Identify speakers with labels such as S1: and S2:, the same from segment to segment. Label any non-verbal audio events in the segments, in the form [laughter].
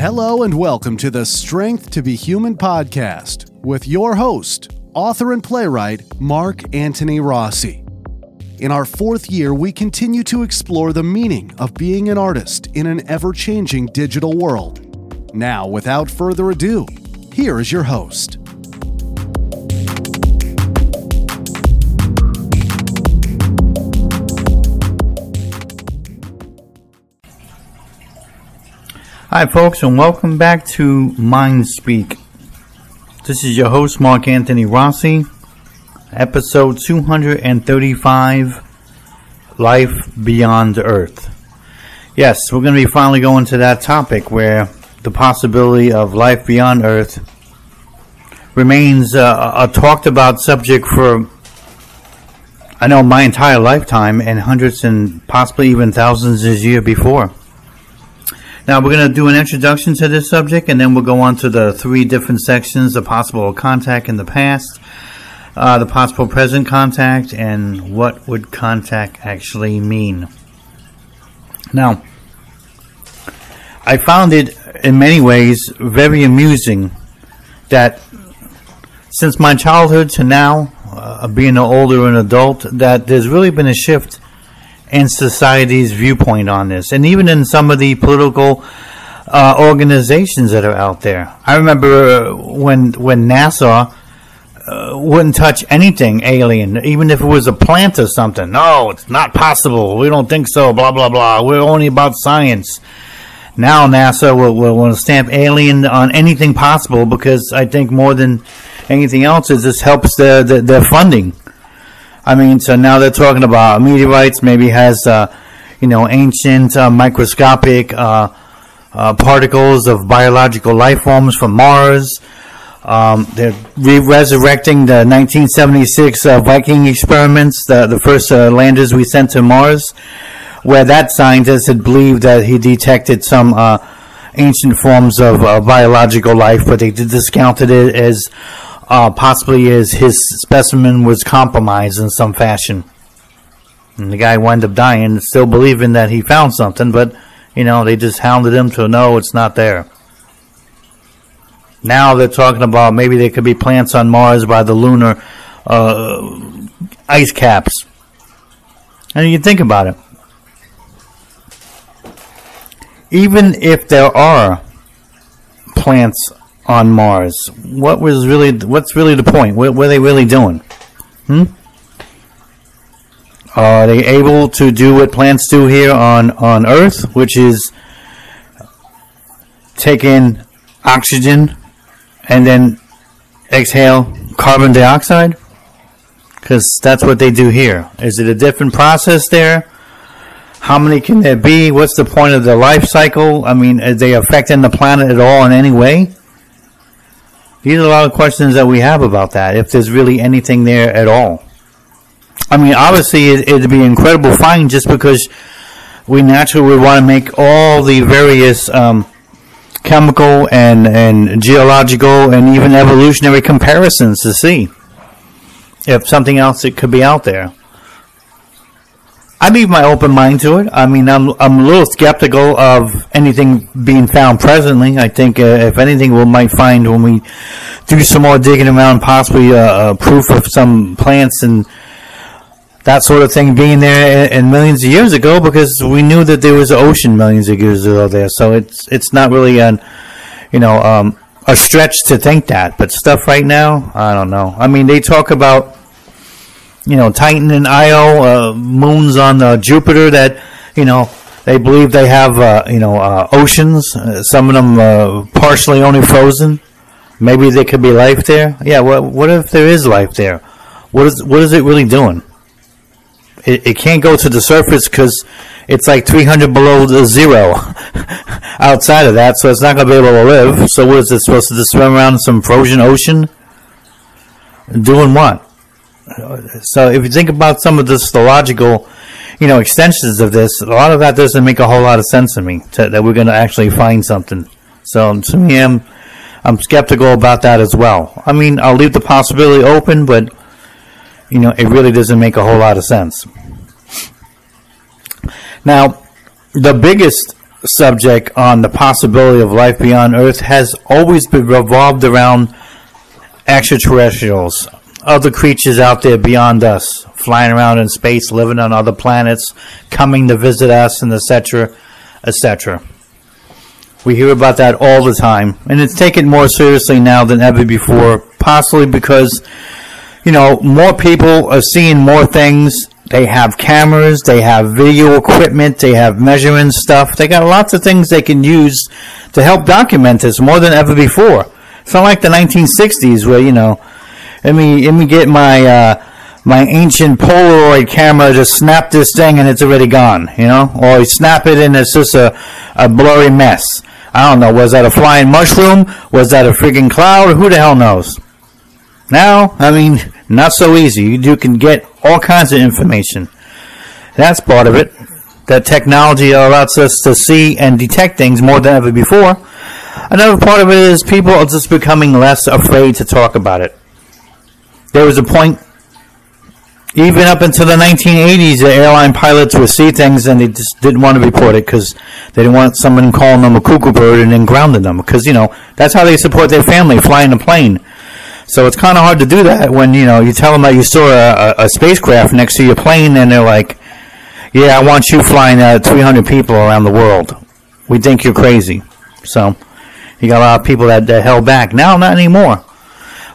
S1: Hello and welcome to the Strength to Be Human podcast with your host, author and playwright Mark Antony Rossi. In our fourth year, we continue to explore the meaning of being an artist in an ever changing digital world. Now, without further ado, here is your host.
S2: Hi, folks, and welcome back to Mind Speak. This is your host, Mark Antony Rossi, episode 235 Life Beyond Earth. Yes, we're going to be finally going to that topic where the possibility of life beyond Earth remains uh, a talked about subject for, I know, my entire lifetime and hundreds and possibly even thousands of years before. Now we're going to do an introduction to this subject, and then we'll go on to the three different sections: the possible contact in the past, uh, the possible present contact, and what would contact actually mean. Now, I found it in many ways very amusing that since my childhood to now, uh, being an older an adult, that there's really been a shift and society's viewpoint on this, and even in some of the political uh, organizations that are out there. I remember uh, when when NASA uh, wouldn't touch anything alien, even if it was a plant or something. No, it's not possible. We don't think so. Blah blah blah. We're only about science. Now NASA will, will, will stamp alien on anything possible because I think more than anything else, is this helps their, their, their funding. I mean, so now they're talking about meteorites, maybe has, uh, you know, ancient uh, microscopic uh, uh particles of biological life forms from Mars. Um, they're re- resurrecting the 1976 uh, Viking experiments, the, the first uh, landers we sent to Mars, where that scientist had believed that he detected some ancient forms of biological life, but they discounted it as uh, possibly is his specimen was compromised in some fashion. And the guy wound up dying, still believing that he found something, but you know they just hounded him to no, it's not there. Now they're talking about maybe there could be plants on Mars by the lunar uh, ice caps. And you think about it. Even if there are plants on Mars. What was really what's really the point? What were they really doing? Hmm? Are they able to do what plants do here on, on Earth, which is take in oxygen and then exhale carbon dioxide? Because that's what they do here. Is it a different process there? How many can there be? What's the point of the life cycle? I mean, are they affecting the planet at all in any way? These are a lot of questions that we have about that, if there's really anything there at all. I mean, obviously, it, it'd be incredible find just because we naturally would want to make all the various um, chemical and, and geological and even evolutionary comparisons to see if something else that could be out there. I leave my open mind to it. I mean, I'm I'm a little skeptical of anything being found presently. I think uh, if anything, we might find when we do some more digging around, possibly uh, uh, proof of some plants and that sort of thing being there in millions of years ago, because we knew that there was an ocean millions of years ago there. So it's it's not really an you know um, a stretch to think that. But stuff right now, I don't know. I mean, they talk about you know, Titan and Io, uh, moons on uh, Jupiter that, you know, they believe they have, uh, you know, uh, oceans. Uh, some of them uh, partially only frozen. Maybe there could be life there. Yeah. What What if there is life there? What is What is it really doing? It, it can't go to the surface because it's like 300 below the zero [laughs] outside of that, so it's not going to be able to live. So what is it supposed to just swim around in some frozen ocean? Doing what? So if you think about some of the logical, you know, extensions of this, a lot of that doesn't make a whole lot of sense to me. To, that we're going to actually find something. So to me, I'm I'm skeptical about that as well. I mean, I'll leave the possibility open, but you know, it really doesn't make a whole lot of sense. Now, the biggest subject on the possibility of life beyond Earth has always been revolved around extraterrestrials, other creatures out there beyond us, flying around in space, living on other planets, coming to visit us, and etc., etc. We hear about that all the time, and it's taken more seriously now than ever before, possibly because, you know, more people are seeing more things. They have cameras, they have video equipment, they have measuring stuff. They got lots of things they can use to help document this more than ever before. It's not like the 1960s where, you know, let me, let me get my, uh, my ancient Polaroid camera to snap this thing and it's already gone, you know? Or you snap it and it's just a, a blurry mess. I don't know, was that a flying mushroom? Was that a freaking cloud? Who the hell knows? Now, I mean, not so easy. You can get all kinds of information. That's part of it. That technology allows us to see and detect things more than ever before. Another part of it is people are just becoming less afraid to talk about it. There was a point even up until the 1980s, the airline pilots would see things and they just didn't want to report it because they didn't want someone calling them a cuckoo bird and then grounding them because you know that's how they support their family flying a plane. So it's kind of hard to do that when you know you tell them that you saw a, a, a spacecraft next to your plane and they're like, "Yeah, I want you flying uh, 300 people around the world. We think you're crazy." So you got a lot of people that, that held back. Now, not anymore.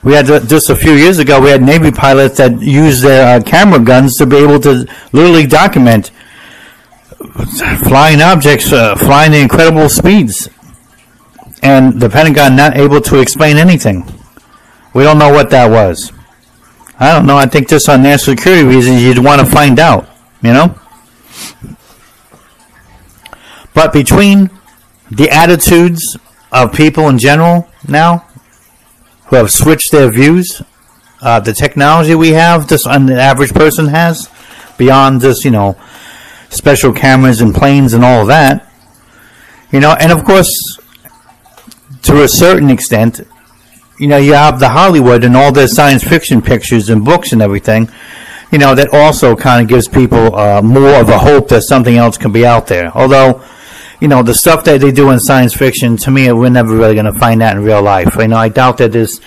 S2: We had just a few years ago, we had Navy pilots that used their uh, camera guns to be able to literally document flying objects, uh, flying at incredible speeds, and the Pentagon not able to explain anything. We don't know what that was. I don't know. I think just on national security reasons, you'd want to find out. You know. But between the attitudes of people in general now who have switched their views. Uh, the technology we have, just an average person has, beyond just you know special cameras and planes and all that. You know, and of course, to a certain extent, you know, you have the Hollywood and all their science fiction pictures and books and everything. You know, that also kind of gives people uh, more of a hope that something else can be out there. Although, you know, the stuff that they do in science fiction, to me, we're never really going to find that in real life. You know, I doubt that there's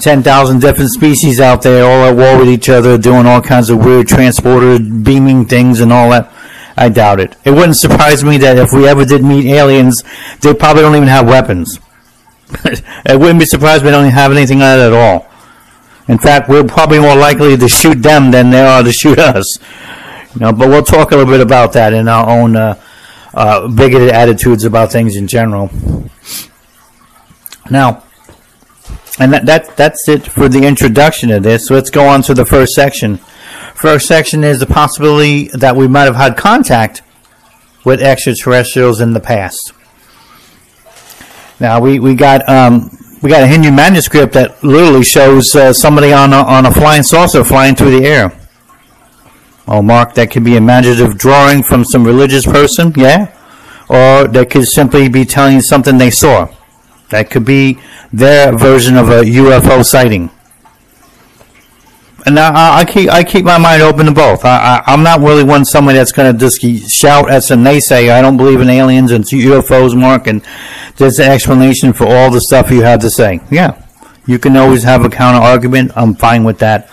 S2: 10,000 different species out there all at war with each other, doing all kinds of weird transporter beaming things and all that. I doubt it. It wouldn't surprise me that if we ever did meet aliens, they probably don't even have weapons. [laughs] it wouldn't be surprised we don't have anything like that at all. In fact, we're probably more likely to shoot them than they are to shoot us. You know, but we'll talk a little bit about that in our own uh, uh, bigoted attitudes about things in general. Now, and that, that that's it for the introduction of this. Let's go on to the first section. First section is the possibility that we might have had contact with extraterrestrials in the past. Now we we got um, we got a Hindu manuscript that literally shows uh, somebody on a, on a flying saucer flying through the air. Oh, Mark, that could be imaginative drawing from some religious person, yeah? Or that could simply be telling something they saw. That could be their version of a UFO sighting. And I, I keep I keep my mind open to both. I, I, am not really one somebody that's going to just shout as a naysayer. I don't believe in aliens and UFOs, Mark, and there's an explanation for all the stuff you have to say. Yeah, you can always have a counter argument. I'm fine with that.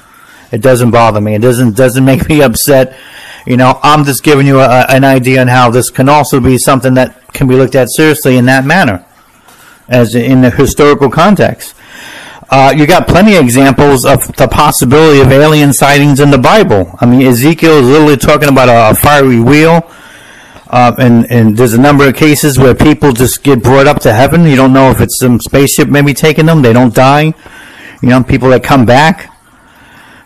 S2: It doesn't bother me. It doesn't doesn't make me [laughs] upset. You know, I'm just giving you a, an idea on how this can also be something that can be looked at seriously in that manner, as in the historical context. Uh, you got plenty of examples of the possibility of alien sightings in the Bible. I mean, Ezekiel is literally talking about a, a fiery wheel. Uh, and, and there's a number of cases where people just get brought up to heaven. You don't know if it's some spaceship maybe taking them. They don't die. You know, people that come back.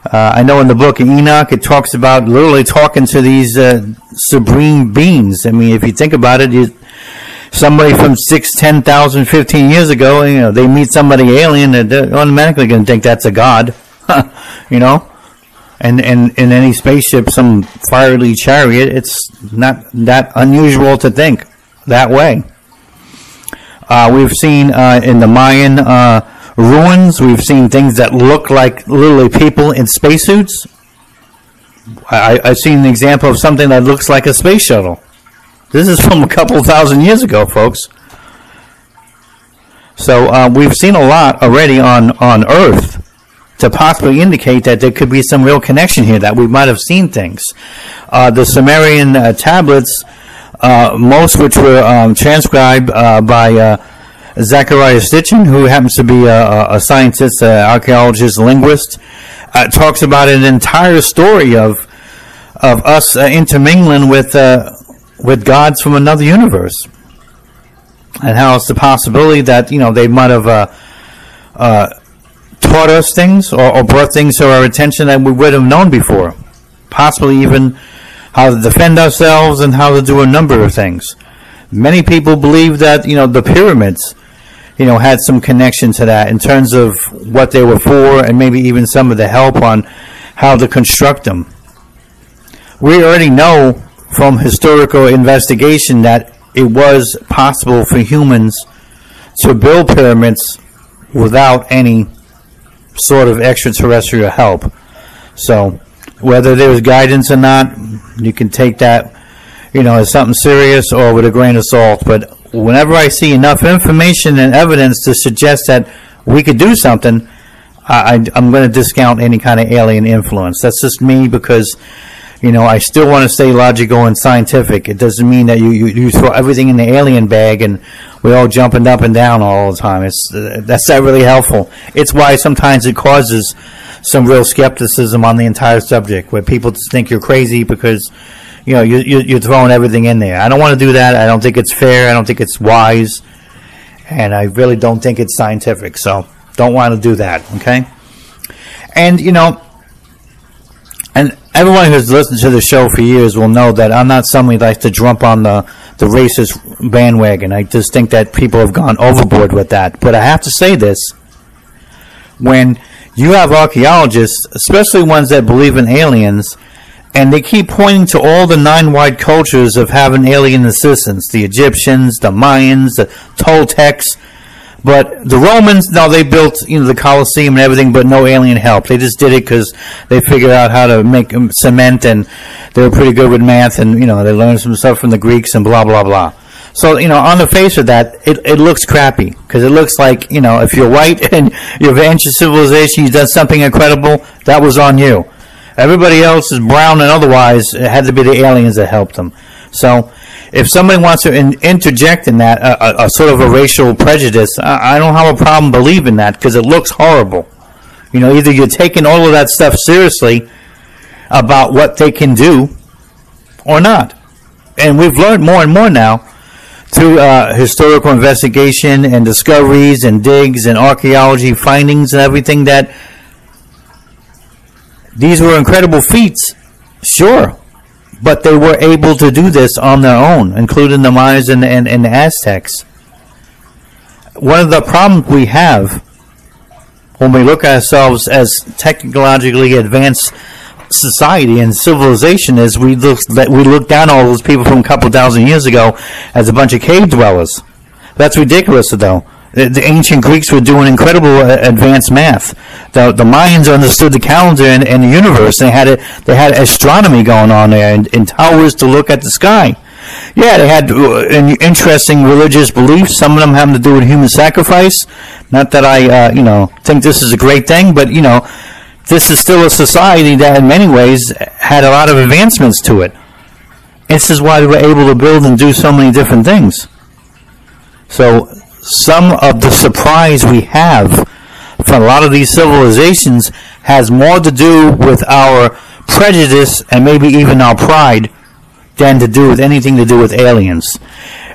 S2: Uh, I know in the book of Enoch, it talks about literally talking to these uh, supreme beings. I mean, if you think about it, somebody from six, ten thousand, fifteen years ago, you know, they meet somebody alien, and they're automatically going to think that's a god, [laughs] you know. And and in any spaceship, some fiery chariot, it's not that unusual to think that way. Uh, we've seen uh, in the Mayan uh, ruins. We've seen things that look like literally people in spacesuits. I, I've seen an example of something that looks like a space shuttle. This is [laughs] from a couple thousand years ago, folks. So uh, we've seen a lot already on, on Earth to possibly indicate that there could be some real connection here, that we might have seen things. Uh, the Sumerian uh, tablets, uh, most which were um, transcribed uh, by uh, Zecharia Sitchin, who happens to be a, a scientist, an archaeologist, linguist, talks about an entire story of of us intermingling with with gods from another universe and how it's the possibility that you know they might have uh, uh, taught us things or, or, brought things to our attention that we would have known before, possibly even how to defend ourselves and how to do a number of things. Many people believe that you know the pyramids, you know, had some connection to that in terms of what they were for, and maybe even some of the help on how to construct them. We already know from historical investigation that it was possible for humans to build pyramids without any sort of extraterrestrial help. So, whether there was guidance or not, you can take that, you know, as something serious or with a grain of salt. But whenever I see enough information and evidence to suggest that we could do something, I, am going to discount any kind of alien influence. That's just me because you know, I still want to stay logical and scientific. It doesn't mean that you, you, you throw everything in the alien bag and we're all jumping up and down all the time. It's uh, that's not really helpful. It's why sometimes it causes some real skepticism on the entire subject, where people think you're crazy because you know you, you, you're throwing everything in there. I don't want to do that. I don't think it's fair. I don't think it's wise, and I really don't think it's scientific. So don't want to do that. Okay, and you know and everyone who's listened to the show for years will know that I'm not somebody who likes to jump on the, the racist bandwagon. I just think that people have gone overboard with that. But I have to say this when you have archaeologists, especially ones that believe in aliens, and they keep pointing to all the nine wide cultures of having alien assistance the Egyptians, the Mayans, the Toltecs but the Romans, no, they built you know the Colosseum and everything, but no alien help. They just did it because they figured out how to make cement, and they were pretty good with math, and you know they learned some stuff from the Greeks and blah blah blah. So you know, on the face of that, it, it looks crappy because it looks like you know if you're white [laughs] and you're of ancient civilization, you've done something incredible, that was on you. Everybody else is brown and otherwise. It had to be the aliens that helped them. So if somebody wants to in, interject in that a, a, a, sort of a racial prejudice, I, I don't have a problem believing that because it looks horrible. You know, either you're taking all of that stuff seriously about what they can do or not. And we've learned more and more now through uh, historical investigation and discoveries and digs and archaeology findings and everything that these were incredible feats. Sure, but they were able to do this on their own, including the Mayas and, and, and the Aztecs. One of the problems we have when we look at ourselves as technologically advanced society and civilization is we look we look down all those people from a couple thousand years ago as a bunch of cave dwellers. That's ridiculous, though. The, ancient Greeks were doing incredible uh, advanced math. The, the Mayans understood the calendar and, and the universe. They had it. They had astronomy going on there and, and towers to look at the sky. Yeah, they had uh, interesting religious beliefs. Some of them having to do with human sacrifice. Not that I, uh, you know, think this is a great thing, but you know, this is still a society that, in many ways, had a lot of advancements to it. This is why they were able to build and do so many different things. So some of the surprise we have from a lot of these civilizations has more to do with our prejudice and maybe even our pride than to do with anything to do with aliens.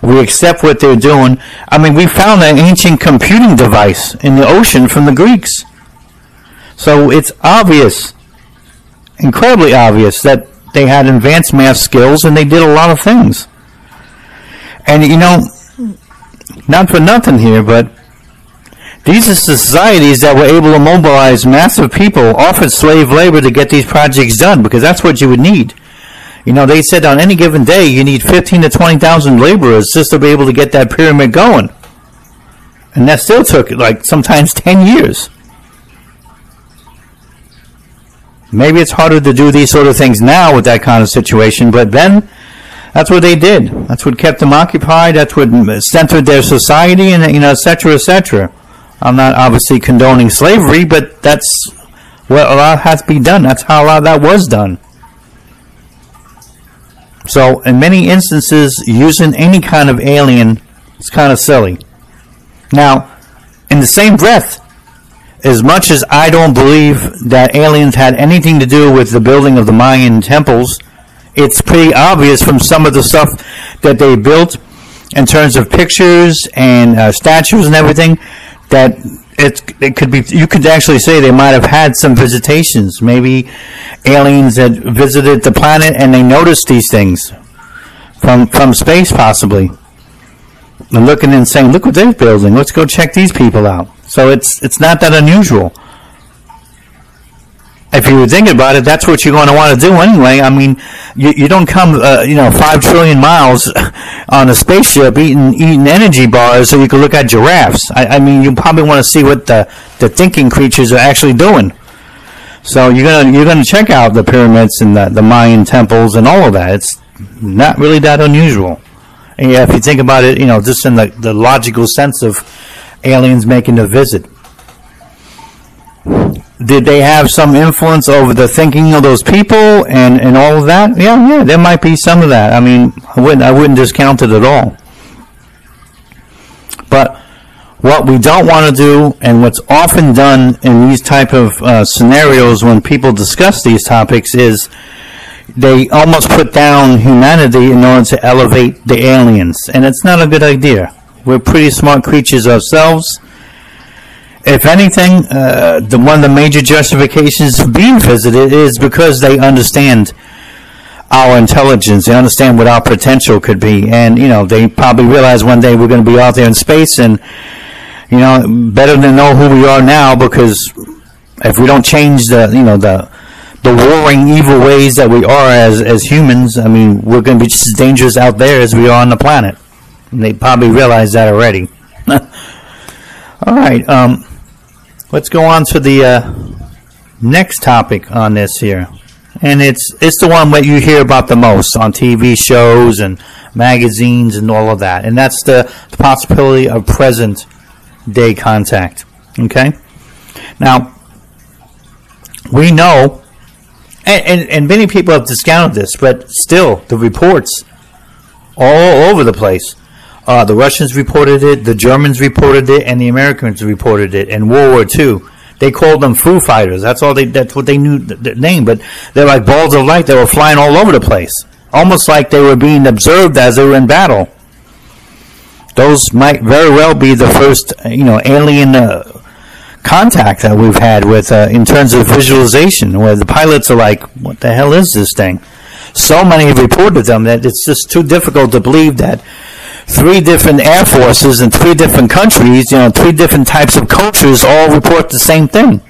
S2: We accept what they're doing. I mean, we found an ancient computing device in the ocean from the Greeks. So it's obvious, incredibly obvious, that they had advanced math skills and they did a lot of things. And you know, not for nothing here, but these are societies that were able to mobilize massive people, offered slave labor to get these projects done, because that's what you would need. You know, they said on any given day you need 15 to 20,000 laborers just to be able to get that pyramid going. And that still took like sometimes [laughs] 10 years. Maybe it's harder to do these sort of things now with that kind of situation, but then that's what they did. That's what kept them occupied. That's what centered their society, and you know, et cetera, et cetera. I'm not obviously condoning slavery, but that's what a lot has to be done. That's how a lot of that was done. So, in many instances, using any kind of alien is kind of silly. Now, in the same breath, as much as I don't believe that aliens had anything to do with the building of the Mayan temples, it's pretty obvious from some of the stuff that they built in terms of pictures and uh, statues and everything that it it could be you could actually say they might have had some visitations maybe aliens that visited the planet and they noticed these things from from space possibly. And looking and saying look what they're building. Let's go check these people out. So it's it's not that unusual if you were thinking about it, that's what you're going to want to do anyway. I mean, you, you don't come, uh, you know, five trillion miles [laughs] on a spaceship eating eating energy bars so you can look at giraffes. I, I mean, you probably want to see what the, the thinking creatures are actually doing. So you're gonna you're gonna check out the pyramids and the, the Mayan temples and all of that. It's not really that unusual. And yeah, if you think about it, you know, just in the, the logical sense of aliens making a visit did they have some influence over the thinking of those people and, and all of that? Yeah, yeah, there might be some of that. I mean, I wouldn't I wouldn't discount it at all. But what we don't want to do, and what's often done in these type of uh, scenarios when people discuss these topics, is they almost put down humanity in order to elevate the aliens, and it's not a good idea. We're pretty smart creatures ourselves if anything, uh, the one of the major justifications for being visited is because they understand our intelligence. They understand what our potential could be, and you know, they probably realize one day we're going to be out there in space, and you know, better to know who we are now because if we don't change the, you know, the the warring evil ways that we are as as humans, I mean, we're going to be just as dangerous out there as we are on the planet. And they probably realize that already. [laughs] All right. Um, let's go on to the uh, next topic on this here, and it's it's the one that you hear about the most on TV shows and magazines and all of that, and that's the, the possibility of present day contact. Okay, now we know, and, and, and many people have discounted this, but still the reports all over the place uh, the Russians reported it, the Germans reported it, and the Americans reported it in World War II. They called them Foo Fighters. That's all they. That's what they knew the, the name. But they're like balls of light. They were flying all over the place, almost like they were being observed as they were in battle. Those might very well be the first, you know, alien uh, contact that we've had with uh, in terms of visualization, where the pilots are like, "What the hell is this thing?" So many have reported them that it's just too difficult to believe that three different air forces in three different countries, you know, three different types of cultures all report the same thing.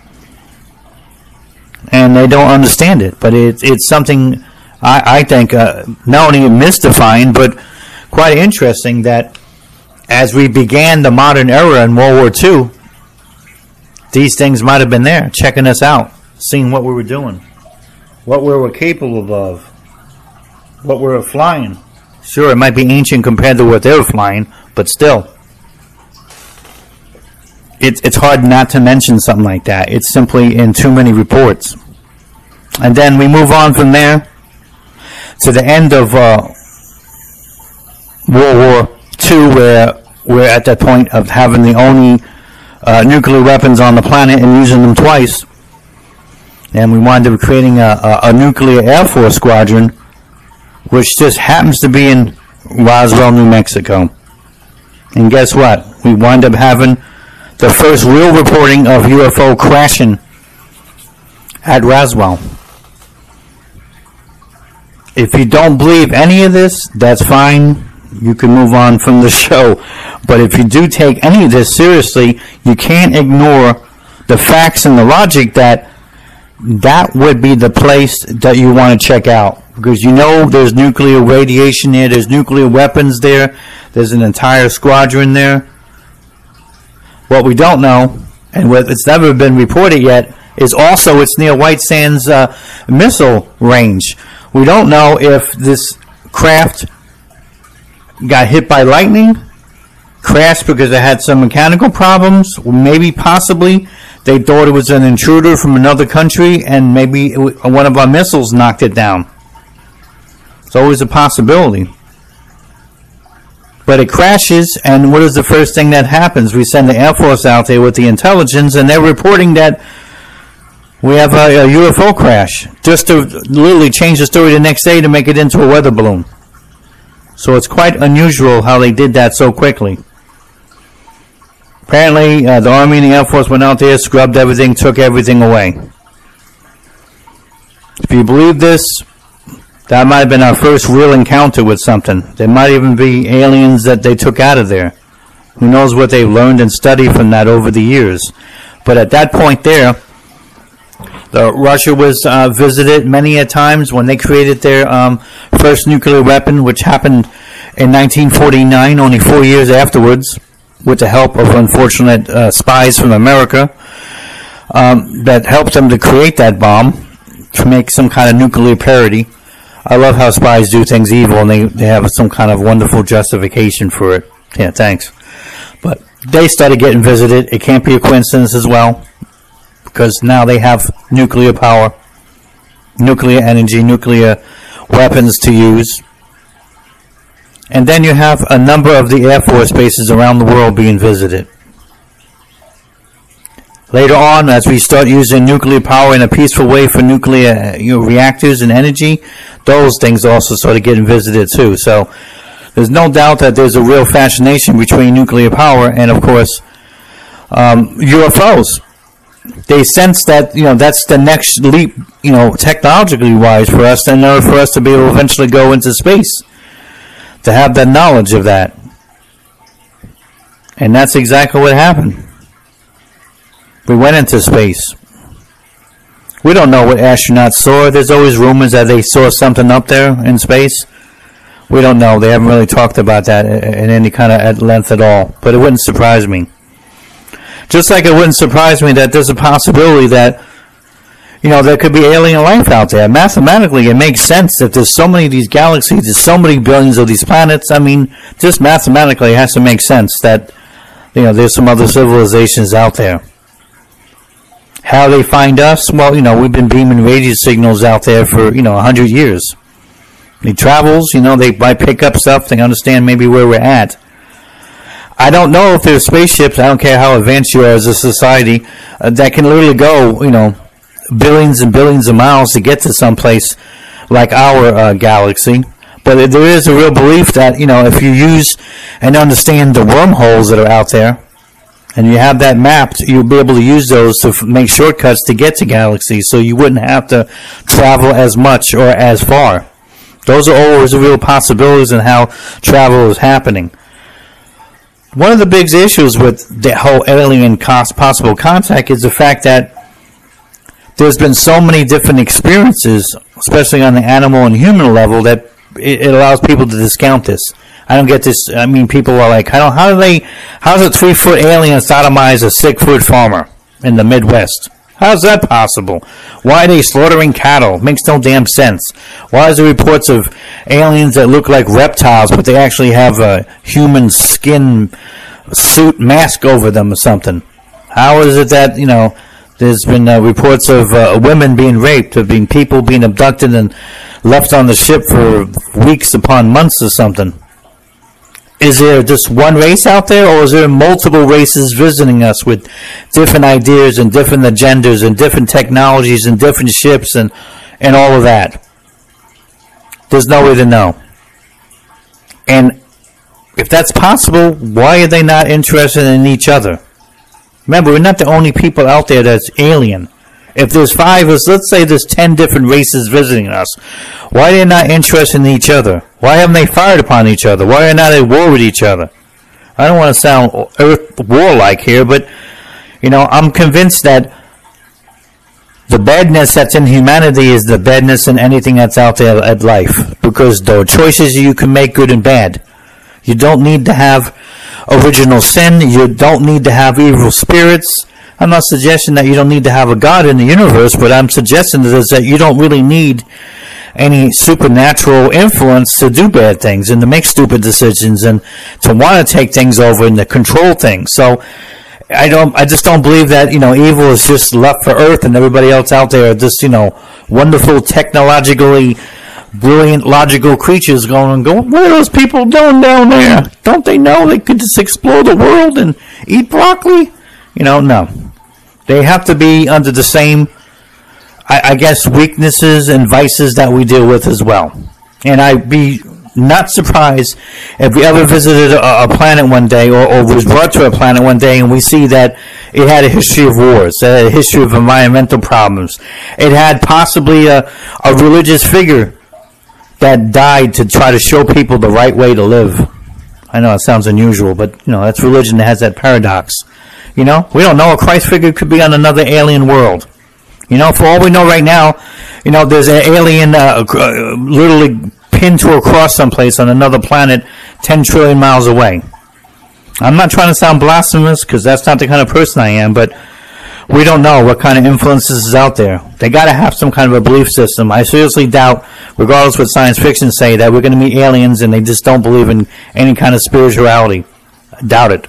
S2: And they don't understand it. But it, it's something I, I think uh, not only mystifying, but quite interesting that as we began the modern era in World War II, these things might have been there, checking us out, seeing what we were doing, what we were capable of, what we were flying. Sure, it might be ancient compared to what they were flying, but still. It's, it's hard not to mention something like that. It's simply in too many reports. And then we move on from there to the end of uh, World War II, where we're at that point of having the only uh, nuclear weapons on the planet and using them twice. And we wind up creating a, a, a nuclear Air Force squadron which just happens to be in Roswell, New Mexico. And guess what? We wind up having the first real reporting of UFO crashing at Roswell. If you don't believe any of this, that's fine. You can move on from the [laughs] show. But if you do take any of this seriously, you can't ignore the facts and the logic that that would be the place that you want to check out because you know there's nuclear radiation there, there's nuclear weapons there, there's an entire squadron there. What we don't know, and what it's never been reported yet, is also it's near White Sands uh, missile range. We don't know if this craft got hit by lightning, crashed because it had some mechanical problems, maybe possibly they thought it was an intruder from another country and maybe one of our missiles knocked it down. It's always a possibility. But it crashes, and what is the first thing that happens? We send the Air Force out there with the intelligence, and they're reporting that we have a, a UFO crash, just to literally change the story the next day to make it into a weather balloon. So it's quite unusual how they did that so quickly. Apparently, uh, the Army and the Air Force went out there, scrubbed everything, took everything away. If you believe this, that might have been our first real encounter with something. There might even be aliens that they took out of there. Who knows what they've learned and studied from that over the years. But at that point there, the Russia was uh, visited many a times when they created their um, first nuclear weapon, which happened in 1949, only four years afterwards with the help of unfortunate uh, spies from America um, that helped them to create that bomb to make some kind of nuclear parody. I love how spies do things evil and they, they have some kind of wonderful justification for it. Yeah, thanks. But they started getting visited. It can't be a coincidence as well because now they have nuclear power, nuclear energy, nuclear weapons to use. And then you have a number of the Air Force bases around the world being visited. Later on, as we start using nuclear power in a peaceful way for nuclear you know, reactors and energy, those things also started getting visited too. So there's no doubt that there's a real fascination between nuclear power and, of course, um, UFOs. They sense that you know that's the next leap, you know, technologically wise for us, in order for us to be able to eventually go into space to have that knowledge of that. And that's exactly what happened. We went into space. We don't know what astronauts saw. There's always rumors that they saw something up there in space. We don't know. They haven't really talked about that in any kind of at length at all. But it wouldn't surprise me. Just like it wouldn't surprise me that there's a possibility that you know, there could be alien life out there. Mathematically, it makes sense that there's so many of these galaxies, there's so many billions of these planets. I mean, just mathematically, it has to make sense that, you know, there's some other civilizations out there. How they find us? Well, you know, we've been beaming radio signals out there for, you know, 100 years. They travels, you know, they might pick up stuff, they understand maybe where we're at. I don't know if there's spaceships, I don't care how advanced you are as a society, uh, that can literally go, you know, billions and billions of miles to get to some place like our uh, galaxy. But there is a real belief that, you know, if you use and understand the wormholes that are out there, and you have that mapped, you'll be able to use those to f- make shortcuts to get to galaxies, so you wouldn't have to travel as much or as far. Those are always real possibilities in how travel is happening. One of the big issues with the whole alien possible contact is the fact that there's been so many different experiences, especially on the animal and human level, that it, it, allows people to discount this. I don't get this. I mean, people are like, how, how do they, how does a three foot alien sodomize a six foot farmer in the Midwest? How's that possible? Why are they slaughtering cattle? Makes no damn sense. Why is there reports of aliens that look like reptiles, but they actually have a human skin suit mask over them or something? How is it that, you know, there's been uh, reports of uh, women being raped, of being people being abducted and left on the ship for weeks upon months or something. Is there just one race out there, or is there multiple races visiting us with different ideas and different agendas and different technologies and different ships and, and all of that? There's no way to know. And if that's possible, why are they not interested in each other? Remember, we're not the only people out there that's alien. If there's five, of us, let's say there's ten different races visiting us, why are they not interested in each other? Why haven't they fired upon each other? Why are they not at war with each other? I don't want to sound earth warlike here, but you know, I'm convinced that the badness that's in humanity is the badness in anything that's out there at life. Because the choices you can make good and bad. You don't need to have original sin. You don't need to have evil spirits. I'm not suggesting that you don't need to have a God in the universe, but I'm suggesting is that you don't really need any supernatural influence to do bad things and to make stupid decisions and to want to take things over and to control things. So I don't, I just don't believe that, you know, evil is just left for Earth and everybody else out there are just, you know, wonderful technologically brilliant logical creatures going and going, what are those people doing down there? Don't they know they could just explore the world and eat broccoli? You know, no. They have to be under the same I, I guess, weaknesses and vices that we deal with as well. And I'd be not surprised if we ever visited a, a planet one day or, or, was brought to a planet one day and we see that it had a history of wars, it had a history of environmental problems. It had possibly a, a religious figure that died to try to show people the right way to live. I know it sounds unusual, but you know, that's religion that has that paradox. You know, we don't know a Christ figure could be on another alien world. You know, for all we know right now, you know, there's an alien uh, uh, literally pinned to a cross someplace on another planet 10 trillion miles away. I'm not trying to sound blasphemous because that's not the kind of person I am, but we don't know what kind of influences is out there. They got to have some kind of a belief system. I seriously doubt, regardless what science fiction say, that we're going to meet aliens and they just don't believe in any kind of spirituality. I doubt it.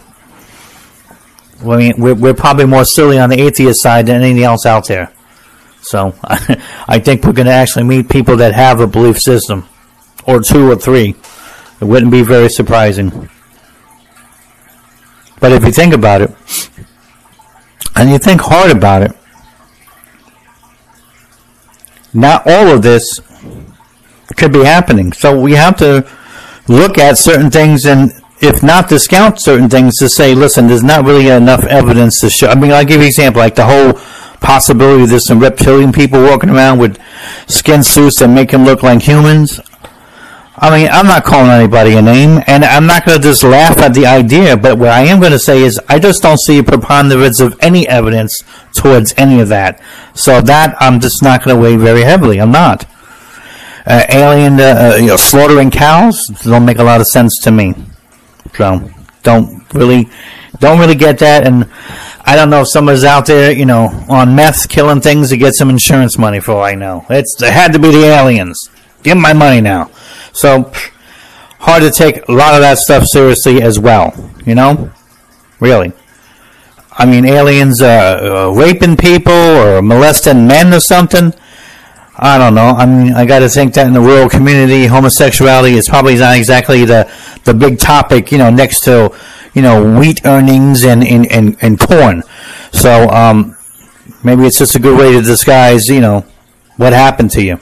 S2: I mean, we're, we're probably more silly on the atheist side than anything else out there. So [laughs] I think we're going to actually meet people that have a belief system, or two or three. It wouldn't be very surprising. But if you think about it, and you think hard about it, not all of this could be happening. So we have to look at certain things and if not discount certain things to say, listen, there's not really enough evidence to show. I mean, I'll give you an example, like the whole possibility there's some reptilian people walking around with skin suits that make them look like humans. I mean, I'm not calling anybody a name, and I'm not going to just laugh at the idea, but what I am going to say is I just don't see a preponderance of any evidence towards any of that. So that I'm just not going to weigh very heavily. I'm not. Uh, alien, uh, uh, you know, slaughtering cows don't make a lot of sense to me. So don't really, don't really get that, and I don't know if someone's out there, you know, on meth killing things to get some insurance money for all I know. It's it had to be the aliens. Give my money now. So hard to take a lot of that stuff seriously as well. You know, really. I mean, aliens uh, uh, raping people or molesting men or something. I don't know. I mean, I got to think that in the rural community, homosexuality is probably not exactly the the big topic. You know, next to you know, wheat earnings and, and, and, and corn. So um, maybe it's just a good way to disguise, you know, what happened to you.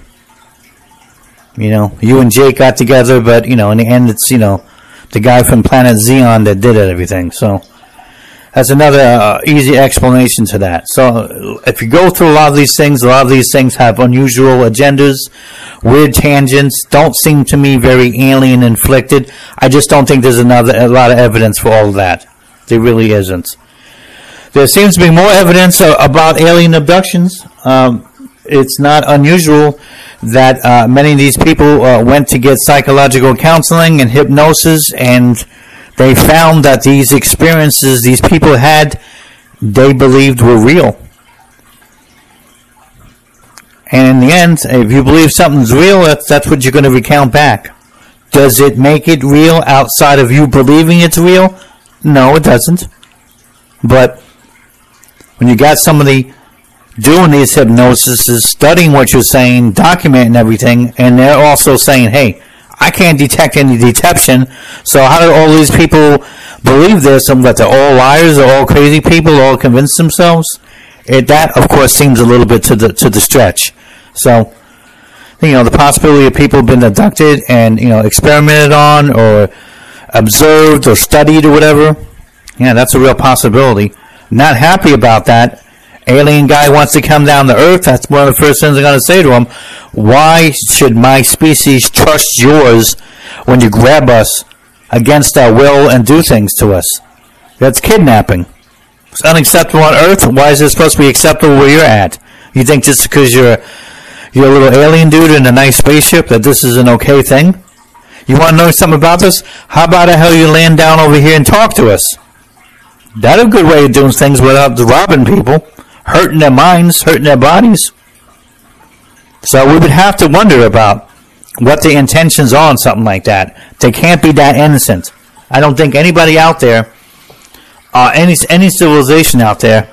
S2: You know, you and Jake got together, but, you know, in the end, it's, you know, the guy from Planet Xeon that did it, everything. So that's another uh, easy explanation to that. So if you go through a lot of these things, a lot of these things have unusual agendas, weird tangents, don't seem to me very alien inflicted. I just don't think there's another a lot of evidence for all of that. There really isn't. There seems to be more evidence uh, about alien abductions. Um, it's not unusual that uh, many of these people uh, went to get psychological counseling and hypnosis and they found that these experiences these people had, they believed were real. And in the end, if you believe something's real, that's, that's what you're going to recount back. Does it make it real outside of you believing it's real? No, it doesn't. But when you got somebody doing these hypnosises, studying what you're saying, documenting everything, and they're also saying, hey, I can't detect any deception. So how do all these people believe this and that they're all liars, they're all crazy people, all convince themselves? It, that, of course, seems a little bit to the to the stretch. So, you know, the possibility of people being abducted and you know experimented on or observed or studied or whatever, yeah, that's a real possibility. Not happy about that. Alien guy wants to come down to Earth. That's one of the first things I'm going to say to him. Why should my species trust yours when you grab us against our will and do things to us? That's kidnapping. It's unacceptable on Earth. Why is it supposed to be acceptable where you're at? You think just because you're you're a little alien dude in a nice spaceship that this is an okay thing? You want to know something about this? How about the hell you land down over here and talk to us? That's a good way of doing things without robbing people, hurting their minds, hurting their bodies. So we would have to wonder about what the intentions are on something like that. They can't be that innocent. I don't think anybody out there, uh, any any civilization out there,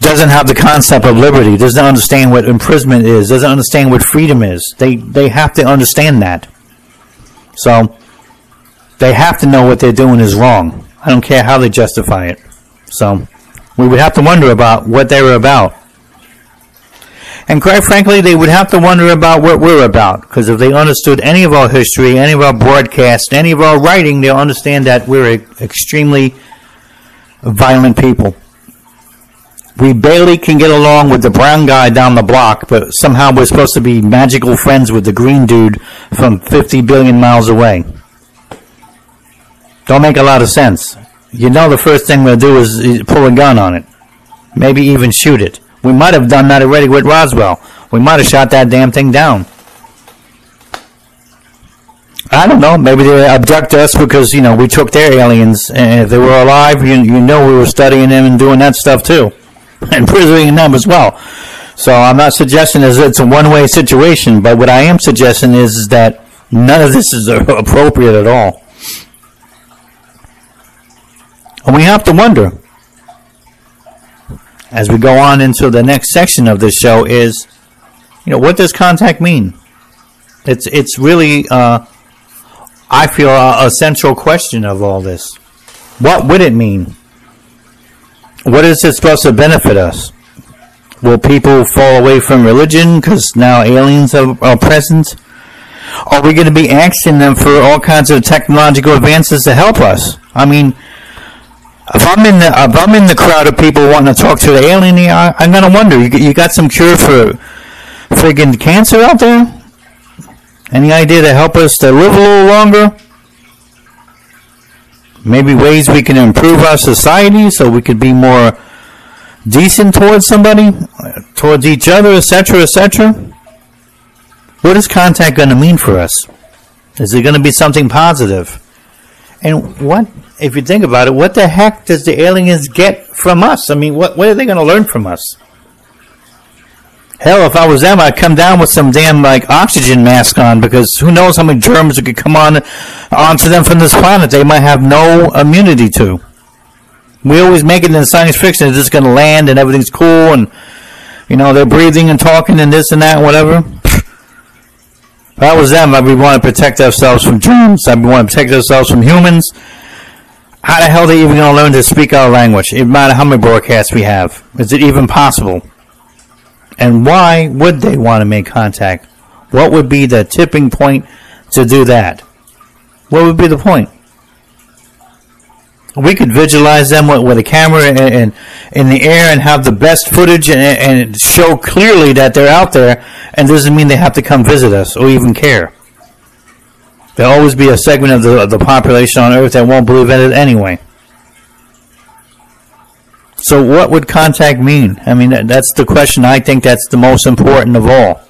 S2: doesn't have the concept of liberty. Doesn't understand what imprisonment is. Doesn't understand what freedom is. They they have to understand that. So they have to know what they're doing is wrong. I don't care how they justify it. So we would have to wonder about what they were about. And quite frankly, they would have to wonder about what we're about. Because if they understood any of our history, any of our broadcast, any of our writing, they'll understand that we're extremely violent people. We barely can get along with the brown guy down the block, but somehow we're supposed to be magical friends with the green dude from 50 billion miles away. Don't make a lot of sense. You know the first thing we'll do is pull a gun on it. Maybe even shoot it. We might have done that already with Roswell. We might have shot that damn thing down. I don't know. Maybe they abduct us because you know we took their aliens, and if they were alive, you you know we were studying them and doing that stuff too, [laughs] and imprisoning them as well. So I'm not suggesting is it's a one-way situation, but what I am suggesting is, is that none of this is [laughs] appropriate at all, and we have to wonder as we go on into the next section of this show is, you know, what does contact mean? It's it's really, uh, I feel, a, a central question of all this. What would it mean? What is it supposed to benefit us? Will people fall away from religion because now aliens are, are present? Are we going to be asking them for all kinds of technological advances to help us? I mean, if I'm in the if I'm in the crowd of people wanting to talk to the alien, I'm gonna wonder. You, you got some cure for friggin' cancer out there? Any idea to help us to live a little longer? Maybe ways we can improve our society so we could be more decent towards somebody, towards each other, etc., etc. What is contact going to mean for us? Is it going to be something positive? And what if you think about it, what the heck does the aliens get from us? I mean, what what are they going to learn from us? Hell, if I was them, I'd come down with some damn like oxygen mask on because who knows how many germs could come on onto them from this planet they might have no immunity to. We always make it in science fiction; it's just going to land and everything's cool, and you know they're breathing and talking and this and that, and whatever. If I was them, I'd be wanting to protect ourselves from germs. I'd be wanting to protect ourselves from humans. How the hell are they even going to learn to speak our language? It matter how many broadcasts we have. Is it even possible? And why would they want to make contact? What would be the tipping point to do that? What would be the point? We could visualize them with, with a camera in, in, in, the air and have the best footage and, and show clearly that they're out there, and doesn't mean they have to come visit us or even care. There'll always be a segment of the, of the population on Earth that won't believe in it anyway. So, what would contact mean? I mean, that's the question I think that's the most important of all.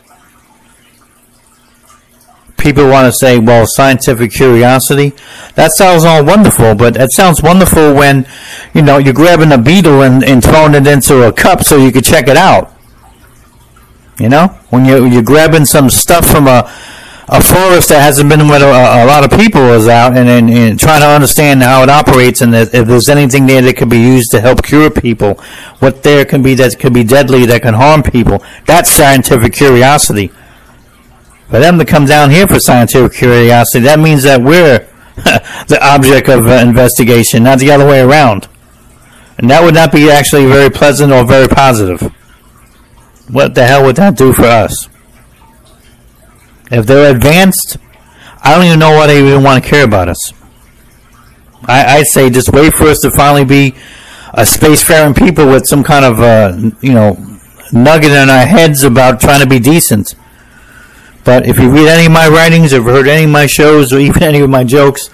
S2: People want to say, well, scientific curiosity. That sounds all wonderful, but it sounds wonderful when, you know, you're grabbing a beetle and, and throwing it into a cup so you can check it out. You know, when you're, you're grabbing some stuff from a, a forest that hasn't been with a, a lot of people is out and, and, and, trying to understand how it operates and if there's anything there that could be used to help cure people, what there can be that could be deadly that can harm people. That's scientific curiosity. For them to come down here for scientific curiosity, that means that we're [laughs] the object of uh, investigation, not the other way around. And that would not be actually very pleasant or very positive. What the hell would that do for us? If they're advanced, I don't even know why they even want to care about us. I, I say just wait for us to finally be a spacefaring people with some kind of, uh, you know, nugget in our heads about trying to be decent. But if you read any of my writings or heard any of my shows or [laughs] even any of my jokes,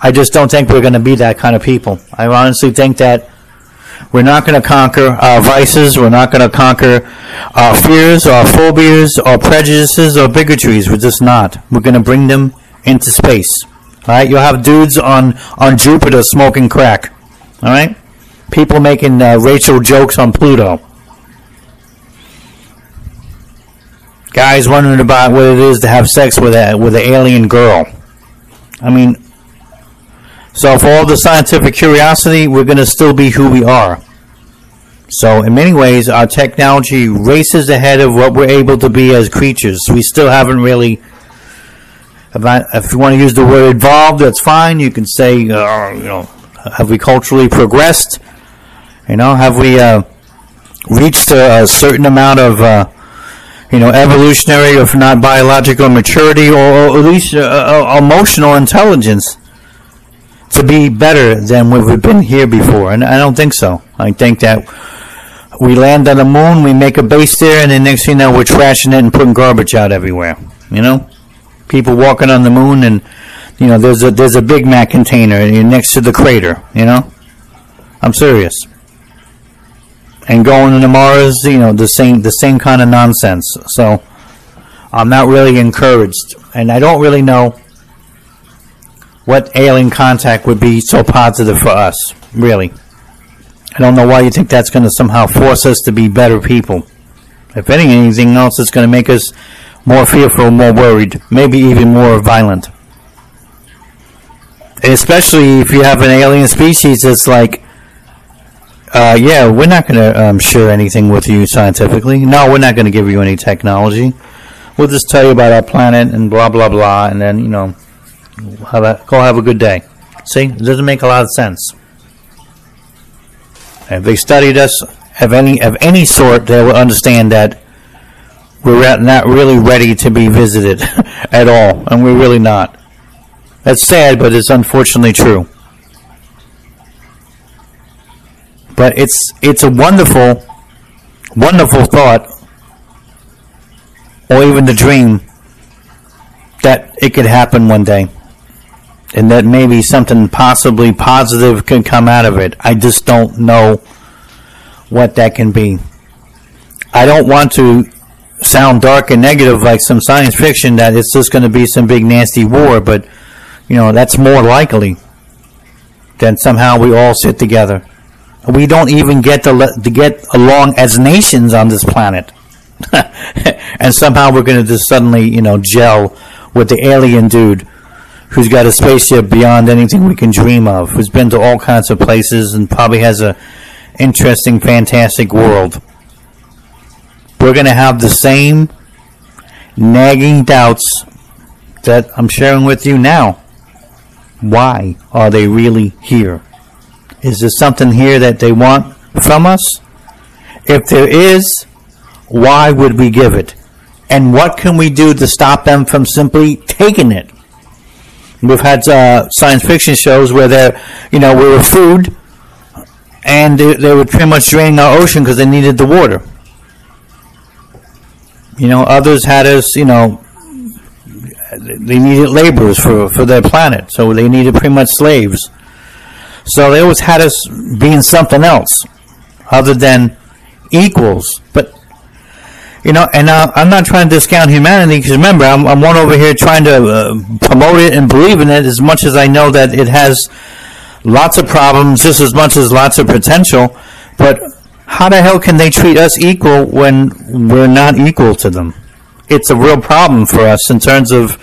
S2: I just don't think we're going to be that kind of people. I honestly think that we're not going to conquer our vices. We're not going to conquer our fears, our phobias, our prejudices, or bigotries. We're just not. We're going to bring them into space. All right, you'll have dudes on on Jupiter smoking crack. All right, people making uh, racial jokes on Pluto. Guys wondering about what it is to have sex with a with an alien girl. I mean, so for all the scientific curiosity, we're going to still be who we are. So in many ways, our technology races ahead of what we're able to be as creatures. We still haven't really. If, you want to use the word evolved, that's fine. You can say, uh, you know, have we culturally progressed? You know, have we uh, reached a, a, certain amount of, uh, you know, evolutionary, if not biological maturity, or, or at least uh, uh, emotional intelligence to be better than we've been here before? And I don't think so. I think that we land on the moon, we make a base there, and then next thing you know, we're trashing it and putting garbage out everywhere. You know, people walking on the moon, and you know, there's a there's a Big Mac container next to the crater. You know, I'm serious. And going to Mars, you know, the same the same kind of nonsense. So, I'm not really encouraged, and I don't really know what alien contact would be so positive for us, really. I don't know why you think that's going to somehow force us to be better people. If anything else, it's going to make us more fearful, more worried, maybe even more violent. And especially if you have an alien species that's like, uh, yeah, we're not going to um, share anything with you scientifically. No, we're not going to give you any technology. We'll just tell you about our planet and blah, blah, blah, and then, you know, have a, go have a good day. See, it doesn't make a lot of sense. If they studied us of any of any sort, they will understand that we're not really ready to be visited [laughs] at all, and we're really not. That's sad, but it's unfortunately true. But it's it's a wonderful, wonderful thought, or even the dream that it could happen one day and that maybe something possibly positive can come out of it. I just don't know what that can be. I don't want to sound dark and negative like some science fiction that it's just going to be some big nasty war, but you know that's more likely than somehow we all sit together. We don't even get to, to get along as nations on this planet, [laughs] and somehow we're going to just suddenly you know gel with the alien dude who's got a spaceship beyond anything we can dream of, who's been to all kinds of places and probably has a interesting, fantastic world. We're going to have the same nagging doubts that I'm sharing with you now. Why are they really here? Is there something here that they want from us? If there is, why would we give it? And what can we do to stop them from simply taking it? We've had uh, science fiction shows where they're, you know, we were food, and they, they were pretty much draining our ocean because they needed the water. You know, others had us, you know, they needed laborers for, for their planet, so they needed pretty much slaves. So they always had us being something else other than equals. But you know, and uh, I'm not trying to discount humanity because remember, I'm, I'm, one over here trying to uh, promote it and believe in it as much as I know that it has lots of problems just as much as lots of potential. But how the hell can they treat us equal when we're not equal to them? It's a real problem for us in terms of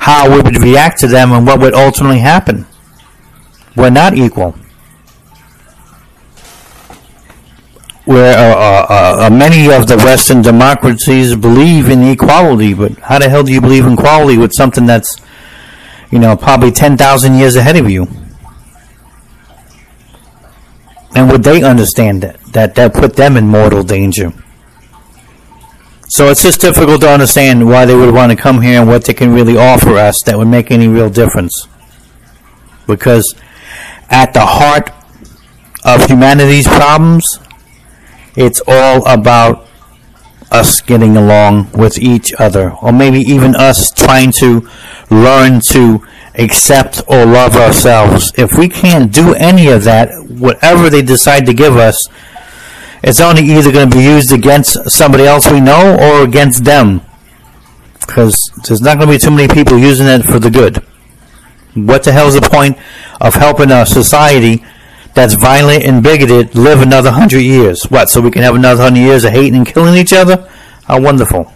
S2: how we would react to them and what would ultimately happen. We're not equal. Where uh, uh, uh, many of the Western democracies believe in equality, but how the hell do you believe in equality with something that's, you know, probably 10,000 years ahead of you? And would they understand that, that that put them in mortal danger? So it's just difficult to understand why they would want to come here and what they can really offer us that would make any real difference. Because at the heart of humanity's problems it's all about us getting along with each other, or maybe even us trying to learn to accept or love ourselves. If we can't do any of that, whatever they decide to give us, it's only either going to be used against somebody else we know or against them. Because there's not going to be too many people using it for the good. What the hell is the point of helping our society that's violent and bigoted live another hundred years. What, so we can have another hundred years of hating and killing each other? How wonderful.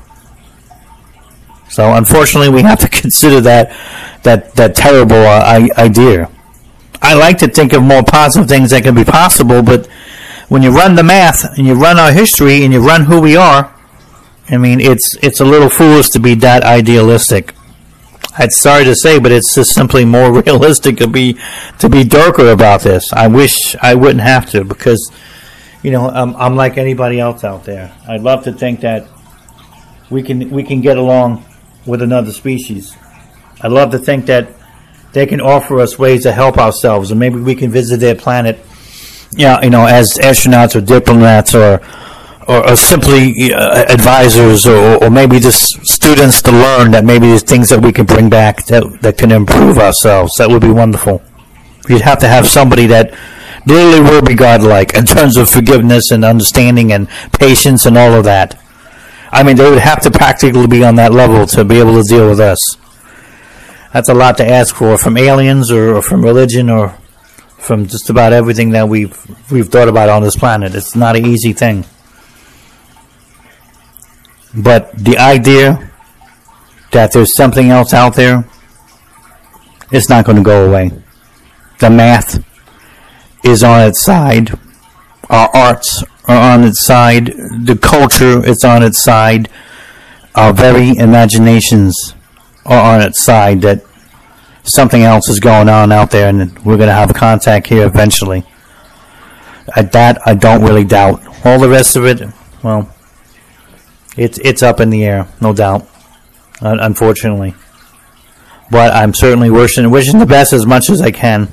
S2: So unfortunately, we have to [laughs] consider that that that terrible uh, idea. I like to think of more positive things that can be possible, but when you run the math and you run our history and you run who we are, I mean, it's it's a little foolish to be that idealistic. I'm sorry to say, but it's just simply more [laughs] realistic to be to be darker about this. I wish I wouldn't have to because, you know, I'm, I'm like anybody else out there. I'd love to think that we can we can get along with another species. I'd love to think that they can offer us ways to help ourselves, and maybe we can visit their planet. Yeah, you know, as astronauts or diplomats or or, or simply uh, advisors or, or maybe just students to learn that maybe there's things that we can bring back that, that can improve ourselves. That would be wonderful. You'd have to have somebody that literally will be godlike in terms of forgiveness and understanding and patience and all of that. I mean, they would have to practically be on that level to be able to deal with us. That's a lot to ask for from aliens or, or from religion or from just about everything that we've we've thought about on this planet. It's not an easy thing. But the idea that there's something else out there, it's not going to go away. The math is on its side. Our arts are on its side. The culture is on its side. Our very imaginations are on its side that something else is going on out there and we're going to have contact here eventually. At that, I don't really doubt. All the rest of it, well, it's it's up in the air, no doubt. unfortunately, but I'm certainly wishing wishing the best as much as I can.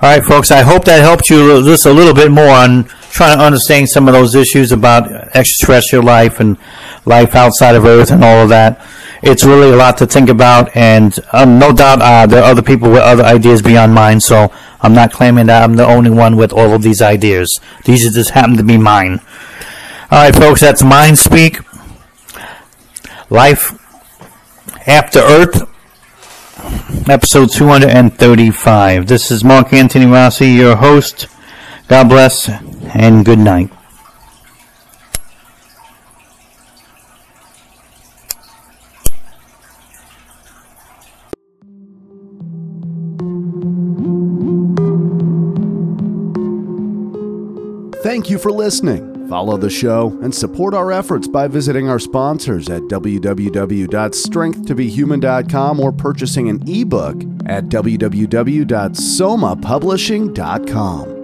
S2: All right, folks. I hope that helped you just a little bit more on trying to understand some of those issues about extraterrestrial life and life outside of Earth and all of that. It's really a lot to think about, and um, no doubt uh, there are other people with other ideas beyond mine. So I'm not claiming that I'm the only one with all of these ideas. These just happen to be mine. All right, folks, that's Mind Speak. Life After Earth, episode 235. This is Mark Antony Rossi, your host. God bless and good night.
S1: Thank you for listening. Follow the show and support our efforts by visiting our sponsors at www.strengthtobehuman.com or purchasing an ebook at www.somapublishing.com.